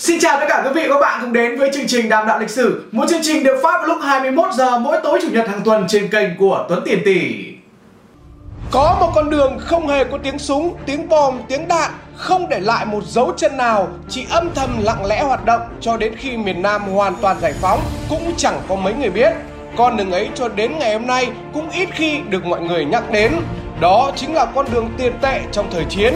Xin chào tất cả quý vị và các bạn cùng đến với chương trình Đàm đạo lịch sử, một chương trình được phát vào lúc 21 giờ mỗi tối chủ nhật hàng tuần trên kênh của Tuấn Tiền Tỷ. Có một con đường không hề có tiếng súng, tiếng bom, tiếng đạn, không để lại một dấu chân nào, chỉ âm thầm lặng lẽ hoạt động cho đến khi miền Nam hoàn toàn giải phóng, cũng chẳng có mấy người biết. Con đường ấy cho đến ngày hôm nay cũng ít khi được mọi người nhắc đến. Đó chính là con đường tiền tệ trong thời chiến.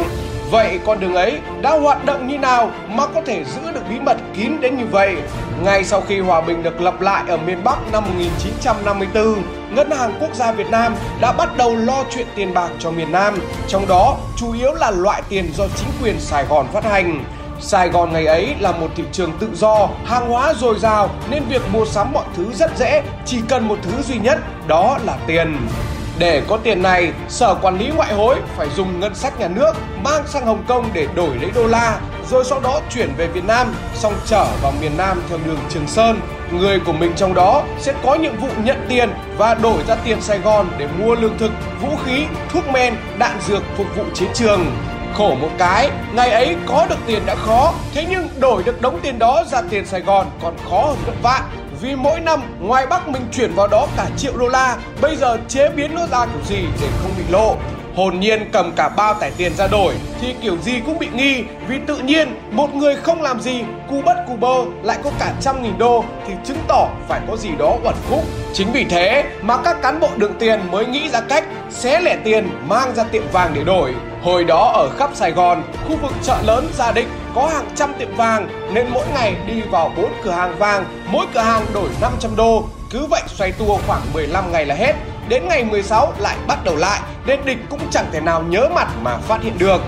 Vậy con đường ấy đã hoạt động như nào mà có thể giữ được bí mật kín đến như vậy? Ngay sau khi hòa bình được lập lại ở miền Bắc năm 1954, Ngân hàng Quốc gia Việt Nam đã bắt đầu lo chuyện tiền bạc cho miền Nam, trong đó chủ yếu là loại tiền do chính quyền Sài Gòn phát hành. Sài Gòn ngày ấy là một thị trường tự do, hàng hóa dồi dào nên việc mua sắm mọi thứ rất dễ, chỉ cần một thứ duy nhất, đó là tiền. Để có tiền này, Sở Quản lý Ngoại hối phải dùng ngân sách nhà nước mang sang Hồng Kông để đổi lấy đô la, rồi sau đó chuyển về Việt Nam, xong trở vào miền Nam theo đường Trường Sơn. Người của mình trong đó sẽ có nhiệm vụ nhận tiền và đổi ra tiền Sài Gòn để mua lương thực, vũ khí, thuốc men, đạn dược phục vụ chiến trường. Khổ một cái, ngày ấy có được tiền đã khó, thế nhưng đổi được đống tiền đó ra tiền Sài Gòn còn khó hơn gấp vạn. Vì mỗi năm ngoài Bắc mình chuyển vào đó cả triệu đô la, bây giờ chế biến nó ra kiểu gì để không bị lộ. Hồn nhiên cầm cả bao tải tiền ra đổi thì kiểu gì cũng bị nghi vì tự nhiên một người không làm gì cu bất cu bơ lại có cả trăm nghìn đô thì chứng tỏ phải có gì đó uẩn khúc. Chính vì thế mà các cán bộ đường tiền mới nghĩ ra cách xé lẻ tiền mang ra tiệm vàng để đổi. Hồi đó ở khắp Sài Gòn, khu vực chợ lớn Gia Định có hàng trăm tiệm vàng nên mỗi ngày đi vào 4 cửa hàng vàng, mỗi cửa hàng đổi 500 đô. Cứ vậy xoay tua khoảng 15 ngày là hết. Đến ngày 16 lại bắt đầu lại nên địch cũng chẳng thể nào nhớ mặt mà phát hiện được.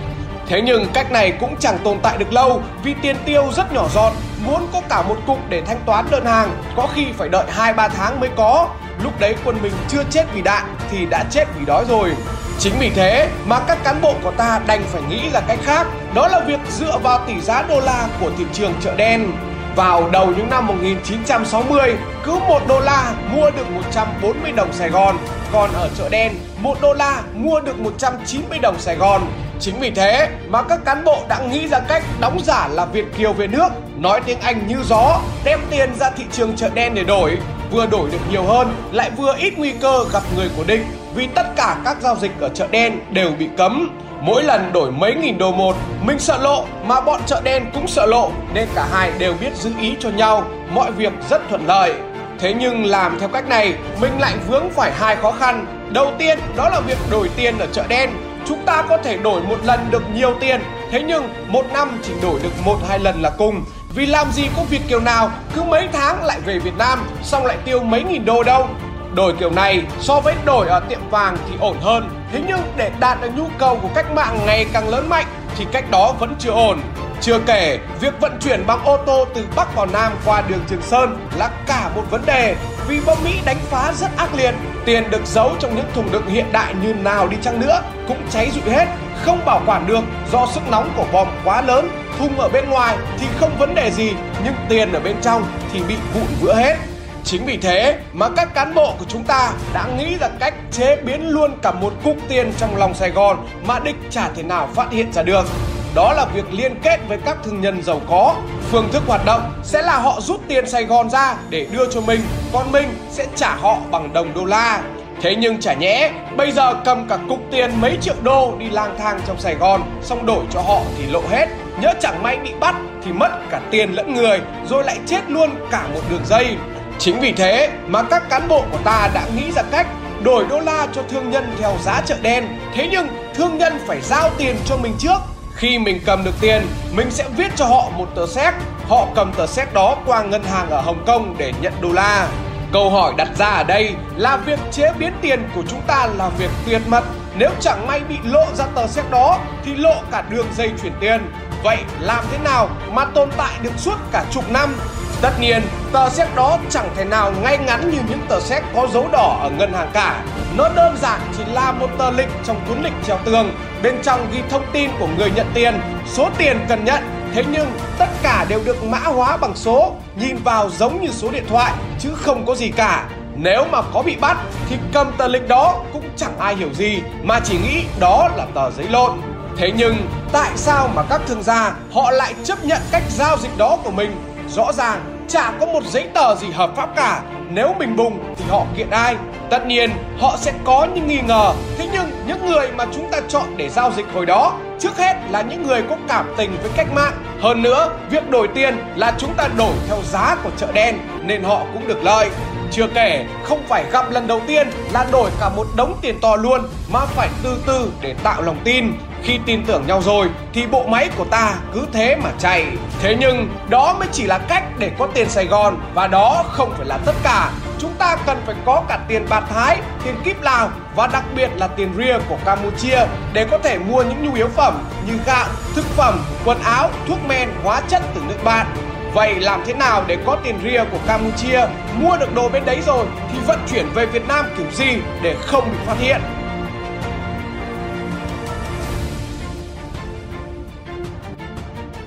Thế nhưng cách này cũng chẳng tồn tại được lâu vì tiền tiêu rất nhỏ giọt, muốn có cả một cục để thanh toán đơn hàng, có khi phải đợi 2-3 tháng mới có. Lúc đấy quân mình chưa chết vì đạn thì đã chết vì đói rồi. Chính vì thế mà các cán bộ của ta đành phải nghĩ là cách khác, đó là việc dựa vào tỷ giá đô la của thị trường chợ đen. Vào đầu những năm 1960, cứ 1 đô la mua được 140 đồng Sài Gòn, còn ở chợ đen 1 đô la mua được 190 đồng Sài Gòn. Chính vì thế mà các cán bộ đã nghĩ ra cách đóng giả là Việt Kiều về nước, nói tiếng Anh như gió, đem tiền ra thị trường chợ đen để đổi, vừa đổi được nhiều hơn lại vừa ít nguy cơ gặp người của địch vì tất cả các giao dịch ở chợ đen đều bị cấm. Mỗi lần đổi mấy nghìn đô một, mình sợ lộ mà bọn chợ đen cũng sợ lộ nên cả hai đều biết giữ ý cho nhau, mọi việc rất thuận lợi. Thế nhưng làm theo cách này, mình lại vướng phải hai khó khăn. Đầu tiên đó là việc đổi tiền ở chợ đen. Chúng ta có thể đổi một lần được nhiều tiền, thế nhưng một năm chỉ đổi được một hai lần là cùng. Vì làm gì có Việt kiều nào cứ mấy tháng lại về Việt Nam xong lại tiêu mấy nghìn đô đâu. Đổi kiểu này so với đổi ở tiệm vàng thì ổn hơn. Thế nhưng để đạt được nhu cầu của cách mạng ngày càng lớn mạnh thì cách đó vẫn chưa ổn. Chưa kể, việc vận chuyển bằng ô tô từ Bắc vào Nam qua đường Trường Sơn là cả một vấn đề vì bom Mỹ đánh phá rất ác liệt. Tiền được giấu trong những thùng đựng hiện đại như nào đi chăng nữa cũng cháy rụi hết, không bảo quản được do sức nóng của bom quá lớn. Thùng ở bên ngoài thì không vấn đề gì, nhưng tiền ở bên trong thì bị vụn vỡ hết. Chính vì thế mà các cán bộ của chúng ta đã nghĩ ra cách chế biến luôn cả một cục tiền trong lòng Sài Gòn mà địch chả thể nào phát hiện ra được. Đó là việc liên kết với các thương nhân giàu có. Phương thức hoạt động sẽ là họ rút tiền Sài Gòn ra để đưa cho mình, còn mình sẽ trả họ bằng đồng đô la. Thế nhưng chả nhẽ, bây giờ cầm cả cục tiền mấy triệu đô đi lang thang trong Sài Gòn, xong đổi cho họ thì lộ hết. Nhớ chẳng may bị bắt thì mất cả tiền lẫn người, rồi lại chết luôn cả một đường dây. Chính vì thế mà các cán bộ của ta đã nghĩ ra cách đổi đô la cho thương nhân theo giá chợ đen. Thế nhưng thương nhân phải giao tiền cho mình trước. Khi mình cầm được tiền, mình sẽ viết cho họ một tờ séc. Họ cầm tờ séc đó qua ngân hàng ở Hồng Kông để nhận đô la. Câu hỏi đặt ra ở đây là việc chế biến tiền của chúng ta là việc tuyệt mật. Nếu chẳng may bị lộ ra tờ séc đó thì lộ cả đường dây chuyển tiền. Vậy làm thế nào mà tồn tại được suốt cả chục năm? Tất nhiên, tờ séc đó chẳng thể nào ngay ngắn như những tờ séc có dấu đỏ ở ngân hàng cả. Nó đơn giản chỉ là một tờ lịch trong cuốn lịch treo tường. Bên trong ghi thông tin của người nhận tiền, số tiền cần nhận. Thế nhưng tất cả đều được mã hóa bằng số, nhìn vào giống như số điện thoại chứ không có gì cả. Nếu mà có bị bắt thì cầm tờ lịch đó cũng chẳng ai hiểu gì mà chỉ nghĩ đó là tờ giấy lộn. Thế nhưng tại sao mà các thương gia họ lại chấp nhận cách giao dịch đó của mình? Rõ ràng chả có một giấy tờ gì hợp pháp cả. Nếu mình bùng thì họ kiện ai? Tất nhiên họ sẽ có những nghi ngờ Thế nhưng những người mà chúng ta chọn để giao dịch hồi đó Trước hết là những người có cảm tình với cách mạng Hơn nữa, việc đổi tiền là chúng ta đổi theo giá của chợ đen Nên họ cũng được lợi chưa kể, không phải gặp lần đầu tiên là đổi cả một đống tiền to luôn Mà phải từ từ để tạo lòng tin. Khi tin tưởng nhau rồi thì bộ máy của ta cứ thế mà chạy. Thế nhưng đó mới chỉ là cách để có tiền Sài Gòn Và đó không phải là tất cả. Chúng ta cần phải có cả tiền bạc Thái, tiền kíp Lào và đặc biệt là tiền ria của Campuchia để có thể mua những nhu yếu phẩm như gạo, thực phẩm, quần áo, thuốc men, hóa chất từ nước bạn. Vậy làm thế nào để có tiền ria của Campuchia mua được đồ bên đấy rồi thì vận chuyển về Việt Nam kiểu gì để không bị phát hiện?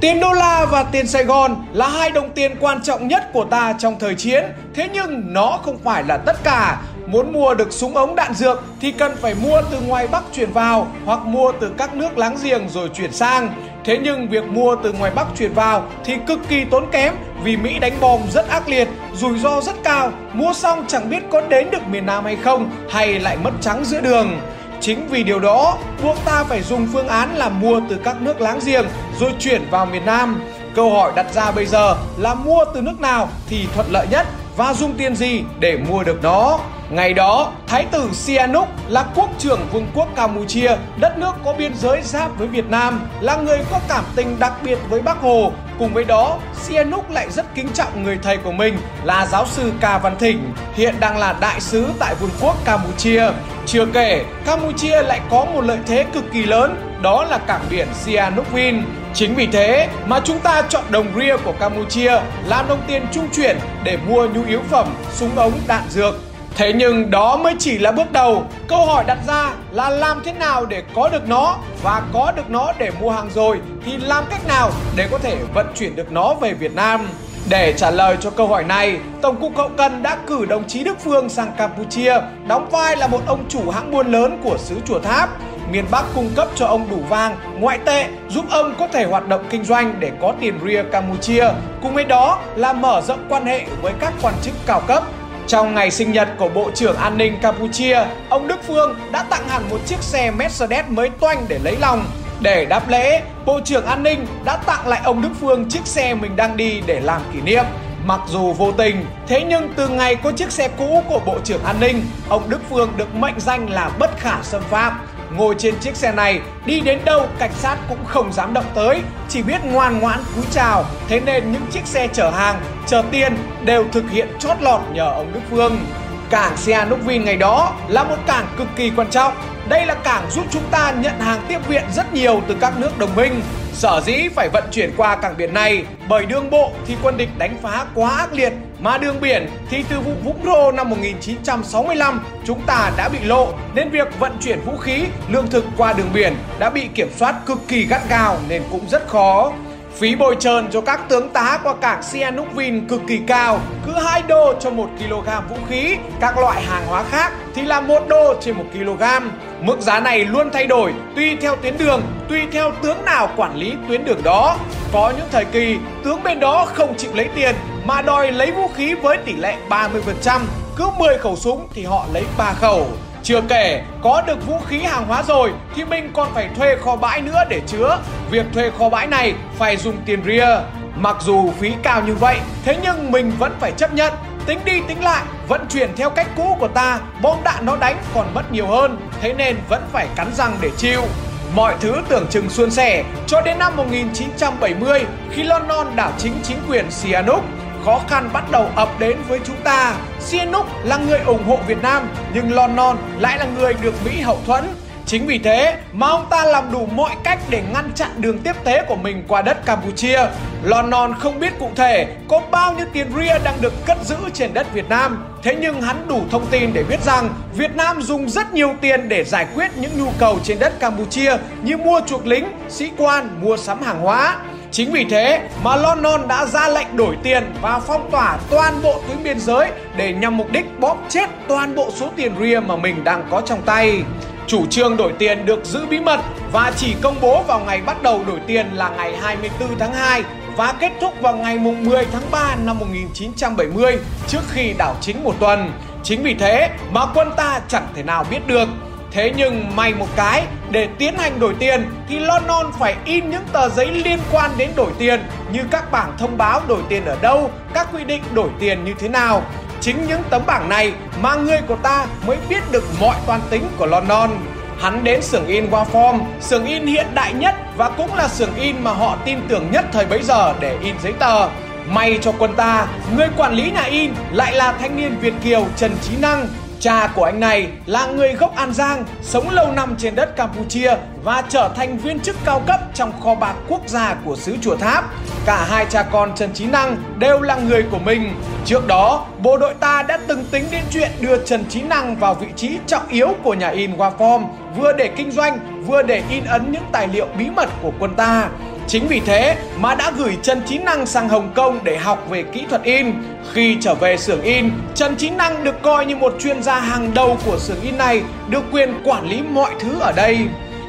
Tiền đô la và tiền Sài Gòn là hai đồng tiền quan trọng nhất của ta trong thời chiến. Thế nhưng nó không phải là tất cả. Muốn mua được súng ống đạn dược thì cần phải mua từ ngoài Bắc chuyển vào hoặc mua từ các nước láng giềng rồi chuyển sang. Thế nhưng việc mua từ ngoài Bắc chuyển vào thì cực kỳ tốn kém vì Mỹ đánh bom rất ác liệt, rủi ro rất cao, mua xong chẳng biết có đến được miền Nam hay không hay lại mất trắng giữa đường. Chính vì điều đó, buộc ta phải dùng phương án là mua từ các nước láng giềng rồi chuyển vào miền Nam. Câu hỏi đặt ra bây giờ là mua từ nước nào thì thuận lợi nhất và dùng tiền gì để mua được nó. Ngày đó, Thái tử Sihanouk là quốc trưởng Vương quốc Campuchia, đất nước có biên giới giáp với Việt Nam, là người có cảm tình đặc biệt với Bác Hồ. Cùng với đó, Sihanouk lại rất kính trọng người thầy của mình là giáo sư Ca Văn Thỉnh, hiện đang là đại sứ tại Vương quốc Campuchia. Chưa kể, Campuchia lại có một lợi thế cực kỳ lớn, đó là cảng biển Sihanoukville. Chính vì thế mà chúng ta chọn đồng ria của Campuchia làm đồng tiền trung chuyển để mua nhu yếu phẩm, súng ống, đạn dược Thế nhưng đó mới chỉ là bước đầu. Câu hỏi đặt ra là làm thế nào để có được nó và có được nó để mua hàng rồi thì làm cách nào để có thể vận chuyển được nó về Việt Nam? Để trả lời cho câu hỏi này, Tổng cục Hậu Cần đã cử đồng chí Đức Phương sang Campuchia đóng vai là một ông chủ hãng buôn lớn của xứ Chùa Tháp. Miền Bắc cung cấp cho ông đủ vàng, ngoại tệ giúp ông có thể hoạt động kinh doanh để có tiền ria Campuchia. Cùng với đó là mở rộng quan hệ với các quan chức cao cấp trong ngày sinh nhật của Bộ trưởng An ninh Campuchia, ông Đức Phương đã tặng hẳn một chiếc xe Mercedes mới toanh để lấy lòng. Để đáp lễ, Bộ trưởng An ninh đã tặng lại ông Đức Phương chiếc xe mình đang đi để làm kỷ niệm. Mặc dù vô tình, thế nhưng từ ngày có chiếc xe cũ của Bộ trưởng An ninh, ông Đức Phương được mệnh danh là bất khả xâm phạm. Ngồi trên chiếc xe này, đi đến đâu cảnh sát cũng không dám động tới, chỉ biết ngoan ngoãn cúi chào. Thế nên những chiếc xe chở hàng, chở tiền đều thực hiện chót lọt nhờ ông Đức Phương. Cảng Sihanoukville ngày đó là một cảng cực kỳ quan trọng. Đây là cảng giúp chúng ta nhận hàng tiếp viện rất nhiều từ các nước đồng minh. Sở dĩ phải vận chuyển qua cảng biển này bởi đường bộ thì quân địch đánh phá quá ác liệt mà đường biển thì từ vụ Vũng Rô năm 1965 chúng ta đã bị lộ nên việc vận chuyển vũ khí, lương thực qua đường biển đã bị kiểm soát cực kỳ gắt gao nên cũng rất khó. Phí bồi trơn cho các tướng tá qua cảng Sihanoukville cực kỳ cao, cứ 2 đô cho 1 kg vũ khí, các loại hàng hóa khác thì là 1 đô trên 1 kg. Mức giá này luôn thay đổi tùy theo tuyến đường, tùy theo tướng nào quản lý tuyến đường đó. Có những thời kỳ tướng bên đó không chịu lấy tiền mà đòi lấy vũ khí với tỷ lệ 30%, cứ 10 khẩu súng thì họ lấy 3 khẩu. Chưa kể, có được vũ khí hàng hóa rồi thì mình còn phải thuê kho bãi nữa để chứa. Việc thuê kho bãi này phải dùng tiền ria. Mặc dù phí cao như vậy, thế nhưng mình vẫn phải chấp nhận. Tính đi tính lại, vận chuyển theo cách cũ của ta, bom đạn nó đánh còn mất nhiều hơn. Thế nên vẫn phải cắn răng để chịu. Mọi thứ tưởng chừng suôn sẻ cho đến năm 1970 khi London đảo chính chính quyền Sihanouk khó khăn bắt đầu ập đến với chúng ta. Sihanouk là người ủng hộ Việt Nam, nhưng Lon lại là người được Mỹ hậu thuẫn. Chính vì thế mà ông ta làm đủ mọi cách để ngăn chặn đường tiếp tế của mình qua đất Campuchia. Lon không biết cụ thể có bao nhiêu tiền ria đang được cất giữ trên đất Việt Nam. Thế nhưng hắn đủ thông tin để biết rằng Việt Nam dùng rất nhiều tiền để giải quyết những nhu cầu trên đất Campuchia như mua chuộc lính, sĩ quan, mua sắm hàng hóa. Chính vì thế mà London đã ra lệnh đổi tiền và phong tỏa toàn bộ tuyến biên giới để nhằm mục đích bóp chết toàn bộ số tiền ria mà mình đang có trong tay. Chủ trương đổi tiền được giữ bí mật và chỉ công bố vào ngày bắt đầu đổi tiền là ngày 24 tháng 2 và kết thúc vào ngày 10 tháng 3 năm 1970 trước khi đảo chính một tuần. Chính vì thế mà quân ta chẳng thể nào biết được. Thế nhưng may một cái, để tiến hành đổi tiền thì London phải in những tờ giấy liên quan đến đổi tiền như các bảng thông báo đổi tiền ở đâu, các quy định đổi tiền như thế nào. Chính những tấm bảng này mà người của ta mới biết được mọi toan tính của London. Hắn đến xưởng in Waform, xưởng in hiện đại nhất và cũng là xưởng in mà họ tin tưởng nhất thời bấy giờ để in giấy tờ. May cho quân ta, người quản lý nhà in lại là thanh niên Việt Kiều Trần Trí Năng, Cha của anh này là người gốc An Giang, sống lâu năm trên đất Campuchia và trở thành viên chức cao cấp trong kho bạc quốc gia của xứ Chùa Tháp. Cả hai cha con Trần Trí Năng đều là người của mình. Trước đó, bộ đội ta đã từng tính đến chuyện đưa Trần Trí Năng vào vị trí trọng yếu của nhà in Waform, vừa để kinh doanh, vừa để in ấn những tài liệu bí mật của quân ta. Chính vì thế mà đã gửi Trần Chí Năng sang Hồng Kông để học về kỹ thuật in. Khi trở về xưởng in, Trần Chí Năng được coi như một chuyên gia hàng đầu của xưởng in này, được quyền quản lý mọi thứ ở đây.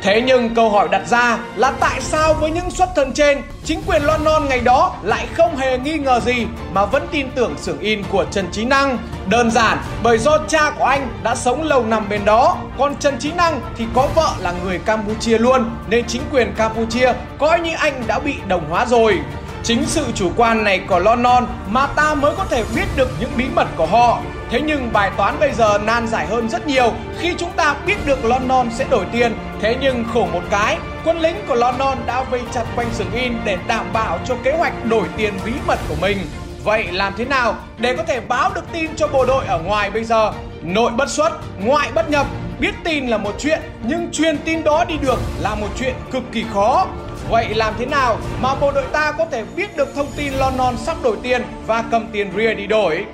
Thế nhưng câu hỏi đặt ra là tại sao với những xuất thân trên, chính quyền loan non ngày đó lại không hề nghi ngờ gì mà vẫn tin tưởng xưởng in của Trần Chí Năng? Đơn giản bởi do cha của anh đã sống lâu năm bên đó, còn Trần Chí Năng thì có vợ là người Campuchia luôn, nên chính quyền Campuchia coi như anh đã bị đồng hóa rồi. Chính sự chủ quan này của London mà ta mới có thể biết được những bí mật của họ. Thế nhưng bài toán bây giờ nan giải hơn rất nhiều khi chúng ta biết được London sẽ đổi tiền. Thế nhưng khổ một cái, quân lính của London đã vây chặt quanh sừng in để đảm bảo cho kế hoạch đổi tiền bí mật của mình. Vậy làm thế nào để có thể báo được tin cho bộ đội ở ngoài bây giờ? Nội bất xuất, ngoại bất nhập. Biết tin là một chuyện, nhưng truyền tin đó đi được là một chuyện cực kỳ khó. Vậy làm thế nào mà bộ đội ta có thể biết được thông tin London sắp đổi tiền và cầm tiền ria đi đổi?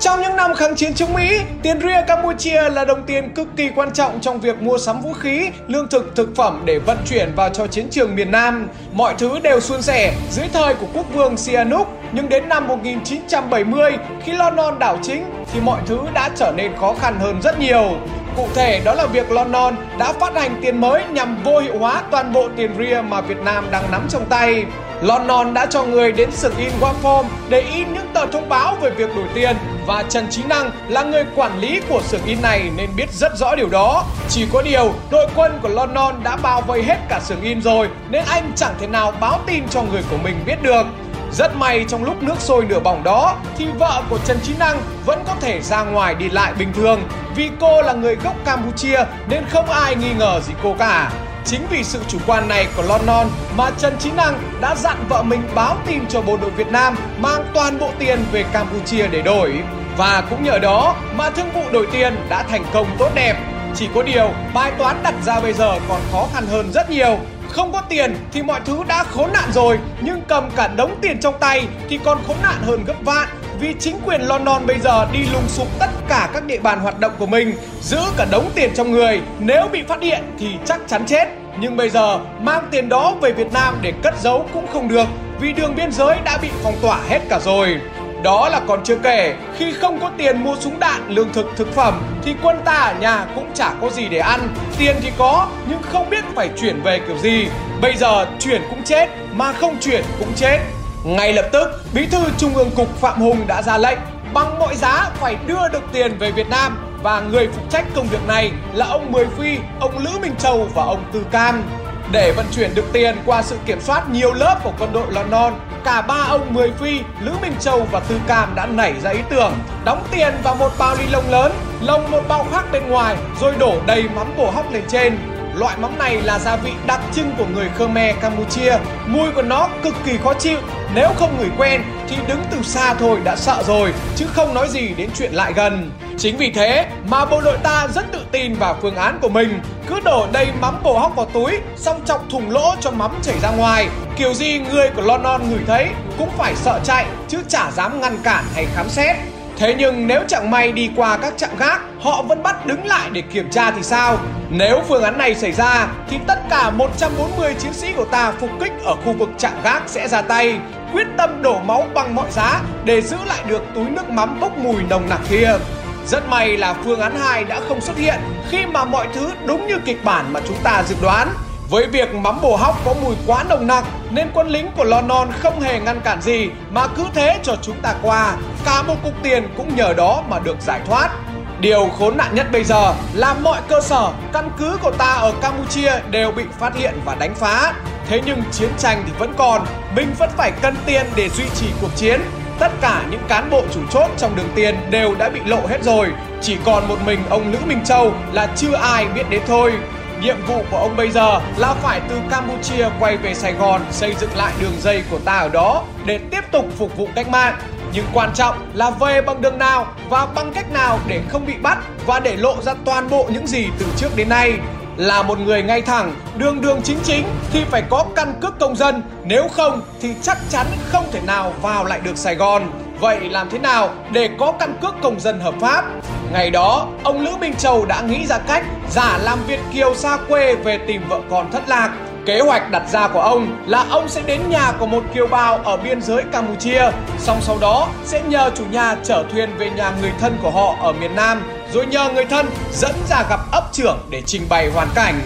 Trong những năm kháng chiến chống Mỹ, tiền ria Campuchia là đồng tiền cực kỳ quan trọng trong việc mua sắm vũ khí, lương thực, thực phẩm để vận chuyển vào cho chiến trường miền Nam. Mọi thứ đều suôn sẻ dưới thời của quốc vương Sihanouk, nhưng đến năm 1970 khi London đảo chính thì mọi thứ đã trở nên khó khăn hơn rất nhiều. Cụ thể đó là việc London đã phát hành tiền mới nhằm vô hiệu hóa toàn bộ tiền ria mà Việt Nam đang nắm trong tay. London đã cho người đến xưởng in Waform để in những tờ thông báo về việc đổi tiền và Trần Chí Năng là người quản lý của xưởng in này nên biết rất rõ điều đó. Chỉ có điều, đội quân của London đã bao vây hết cả xưởng in rồi nên anh chẳng thể nào báo tin cho người của mình biết được. Rất may trong lúc nước sôi nửa bỏng đó thì vợ của Trần Chí Năng vẫn có thể ra ngoài đi lại bình thường vì cô là người gốc Campuchia nên không ai nghi ngờ gì cô cả. Chính vì sự chủ quan này của London mà Trần Chí Năng đã dặn vợ mình báo tin cho bộ đội Việt Nam mang toàn bộ tiền về Campuchia để đổi. Và cũng nhờ đó mà thương vụ đổi tiền đã thành công tốt đẹp. Chỉ có điều, bài toán đặt ra bây giờ còn khó khăn hơn rất nhiều. Không có tiền thì mọi thứ đã khốn nạn rồi, nhưng cầm cả đống tiền trong tay thì còn khốn nạn hơn gấp vạn vì chính quyền London bây giờ đi lùng sục tất cả các địa bàn hoạt động của mình, giữ cả đống tiền trong người. Nếu bị phát hiện thì chắc chắn chết. Nhưng bây giờ mang tiền đó về Việt Nam để cất giấu cũng không được vì đường biên giới đã bị phong tỏa hết cả rồi. Đó là còn chưa kể, khi không có tiền mua súng đạn, lương thực, thực phẩm thì quân ta ở nhà cũng chả có gì để ăn. Tiền thì có, nhưng không biết phải chuyển về kiểu gì. Bây giờ chuyển cũng chết, mà không chuyển cũng chết. Ngay lập tức, Bí thư Trung ương Cục Phạm Hùng đã ra lệnh bằng mọi giá phải đưa được tiền về Việt Nam và người phụ trách công việc này là ông Mười Phi, ông Lữ Minh Châu và ông Tư Cam. Để vận chuyển được tiền qua sự kiểm soát nhiều lớp của quân đội London, cả ba ông Mười Phi, Lữ Minh Châu và Tư Cam đã nảy ra ý tưởng đóng tiền vào một bao ni lông lớn, lồng một bao khác bên ngoài rồi đổ đầy mắm bổ hóc lên trên Loại mắm này là gia vị đặc trưng của người Khmer Campuchia. Mùi của nó cực kỳ khó chịu. Nếu không người quen thì đứng từ xa thôi đã sợ rồi, chứ không nói gì đến chuyện lại gần. Chính vì thế mà bộ đội ta rất tự tin vào phương án của mình. Cứ đổ đầy mắm bổ hóc vào túi, xong chọc thùng lỗ cho mắm chảy ra ngoài. Kiểu gì người của London ngửi thấy cũng phải sợ chạy, chứ chả dám ngăn cản hay khám xét. Thế nhưng nếu chẳng may đi qua các trạm gác, họ vẫn bắt đứng lại để kiểm tra thì sao? Nếu phương án này xảy ra thì tất cả 140 chiến sĩ của ta phục kích ở khu vực trạm gác sẽ ra tay, quyết tâm đổ máu bằng mọi giá để giữ lại được túi nước mắm bốc mùi nồng nặc kia. Rất may là phương án 2 đã không xuất hiện khi mà mọi thứ đúng như kịch bản mà chúng ta dự đoán. Với việc mắm bồ hóc có mùi quá nồng nặc nên quân lính của London không hề ngăn cản gì mà cứ thế cho chúng ta qua. Cả một cục tiền cũng nhờ đó mà được giải thoát. Điều khốn nạn nhất bây giờ là mọi cơ sở, căn cứ của ta ở Campuchia đều bị phát hiện và đánh phá. Thế nhưng chiến tranh thì vẫn còn, mình vẫn phải cân tiền để duy trì cuộc chiến. Tất cả những cán bộ chủ chốt trong đường tiền đều đã bị lộ hết rồi, chỉ còn một mình ông Lữ Minh Châu là chưa ai biết đến thôi. Nhiệm vụ của ông bây giờ là phải từ Campuchia quay về Sài Gòn xây dựng lại đường dây của ta ở đó để tiếp tục phục vụ cách mạng. Nhưng quan trọng là về bằng đường nào và bằng cách nào để không bị bắt và để lộ ra toàn bộ những gì từ trước đến nay. Là một người ngay thẳng, đường đường chính chính thì phải có căn cước công dân, nếu không thì chắc chắn không thể nào vào lại được Sài Gòn. Vậy làm thế nào để có căn cước công dân hợp pháp? Ngày đó, ông Lữ Minh Châu đã nghĩ ra cách giả làm Việt Kiều xa quê về tìm vợ con thất lạc. Kế hoạch đặt ra của ông là ông sẽ đến nhà của một kiều bào ở biên giới Campuchia, xong sau đó sẽ nhờ chủ nhà chở thuyền về nhà người thân của họ ở miền Nam, rồi nhờ người thân dẫn ra gặp ấp trưởng để trình bày hoàn cảnh.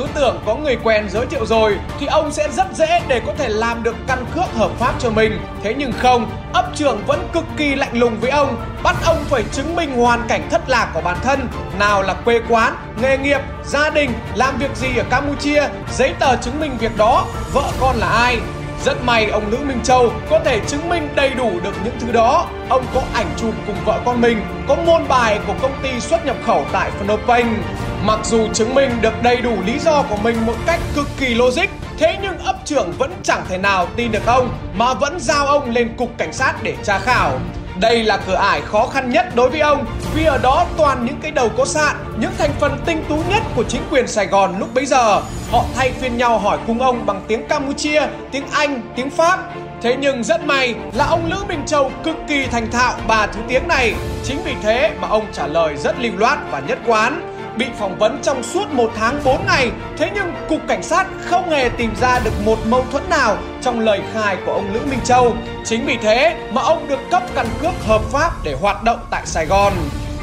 Cứ tưởng có người quen giới thiệu rồi thì ông sẽ rất dễ để có thể làm được căn cước hợp pháp cho mình. Thế nhưng không, ấp trưởng vẫn cực kỳ lạnh lùng với ông, bắt ông phải chứng minh hoàn cảnh thất lạc của bản thân, nào là quê quán, nghề nghiệp, gia đình, làm việc gì ở Campuchia, giấy tờ chứng minh việc đó, vợ con là ai. Rất may ông Lữ Minh Châu có thể chứng minh đầy đủ được những thứ đó. Ông có ảnh chụp cùng vợ con mình, có môn bài của công ty xuất nhập khẩu tại Phnom Penh. Mặc dù chứng minh được đầy đủ lý do của mình một cách cực kỳ logic, thế nhưng ấp trưởng vẫn chẳng thể nào tin được ông mà vẫn giao ông lên cục cảnh sát để tra khảo. Đây là cửa ải khó khăn nhất đối với ông vì ở đó toàn những cái đầu có sạn, những thành phần tinh tú nhất của chính quyền Sài Gòn lúc bấy giờ. Họ thay phiên nhau hỏi cùng ông bằng tiếng Campuchia, tiếng Anh, tiếng Pháp. Thế nhưng rất may là ông Lữ Minh Châu cực kỳ thành thạo ba thứ tiếng này. Chính vì thế mà ông trả lời rất lưu loát và nhất quán bị phỏng vấn trong suốt một tháng 4 ngày. Thế nhưng Cục Cảnh sát không hề tìm ra được một mâu thuẫn nào trong lời khai của ông Lữ Minh Châu. Chính vì thế mà ông được cấp căn cước hợp pháp để hoạt động tại Sài Gòn.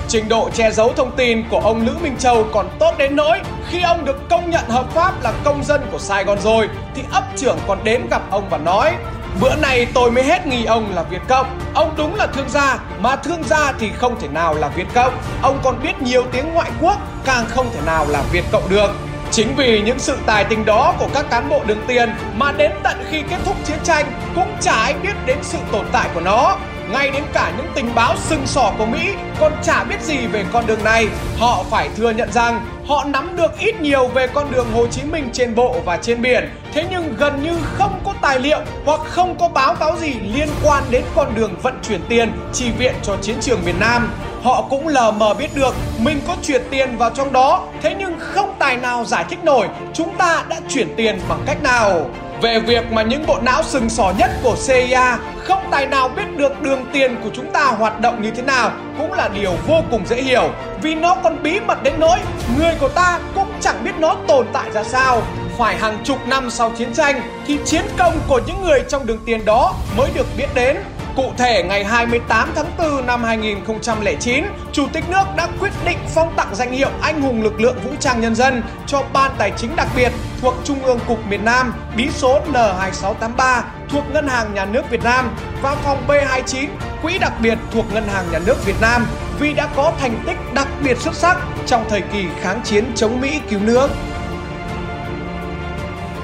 Trình độ che giấu thông tin của ông Lữ Minh Châu còn tốt đến nỗi khi ông được công nhận hợp pháp là công dân của Sài Gòn rồi, thì ấp trưởng còn đến gặp ông và nói Bữa này tôi mới hết nghi ông là Việt Cộng. Ông đúng là thương gia, Mà thương gia thì không thể nào là Việt Cộng. Ông còn biết nhiều tiếng ngoại quốc, Càng không thể nào là Việt Cộng được. Chính vì những sự tài tình đó của các cán bộ đường tiền mà đến tận khi kết thúc chiến tranh cũng chả ai biết đến sự tồn tại của nó. Ngay đến cả những tình báo sừng sỏ của Mỹ còn chả biết gì về con đường này. Họ phải thừa nhận rằng họ nắm được ít nhiều về con đường Hồ Chí Minh trên bộ và trên biển. Thế nhưng gần như không có tài liệu hoặc không có báo cáo gì liên quan đến con đường vận chuyển tiền chi viện cho chiến trường miền Nam. Họ cũng lờ mờ biết được mình có chuyển tiền vào trong đó, thế nhưng không tài nào giải thích nổi chúng ta đã chuyển tiền bằng cách nào. Về việc mà những bộ não sừng sỏ nhất của CIA không tài nào biết được đường tiền của chúng ta hoạt động như thế nào cũng là điều vô cùng dễ hiểu. Vì nó còn bí mật đến nỗi người của ta cũng chẳng biết nó tồn tại ra sao. Phải hàng chục năm sau chiến tranh thì chiến công của những người trong đường tiền đó mới được biết đến. Cụ thể, ngày 28 tháng 4 năm 2009, Chủ tịch nước đã quyết định phong tặng danh hiệu Anh hùng lực lượng vũ trang nhân dân cho Ban Tài chính đặc biệt thuộc Trung ương Cục miền Nam, bí số N2683 thuộc Ngân hàng Nhà nước Việt Nam và phòng B29 Quỹ đặc biệt thuộc Ngân hàng Nhà nước Việt Nam vì đã có thành tích đặc biệt xuất sắc trong thời kỳ kháng chiến chống Mỹ cứu nước.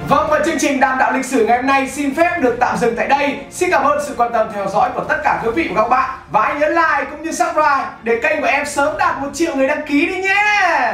Vâng và chương trình đàm đạo lịch sử ngày hôm nay xin phép được tạm dừng tại đây. Xin cảm ơn sự quan tâm theo dõi của tất cả quý vị và các bạn. Và hãy nhấn like cũng như subscribe để kênh của em sớm đạt một triệu người đăng ký đi nhé.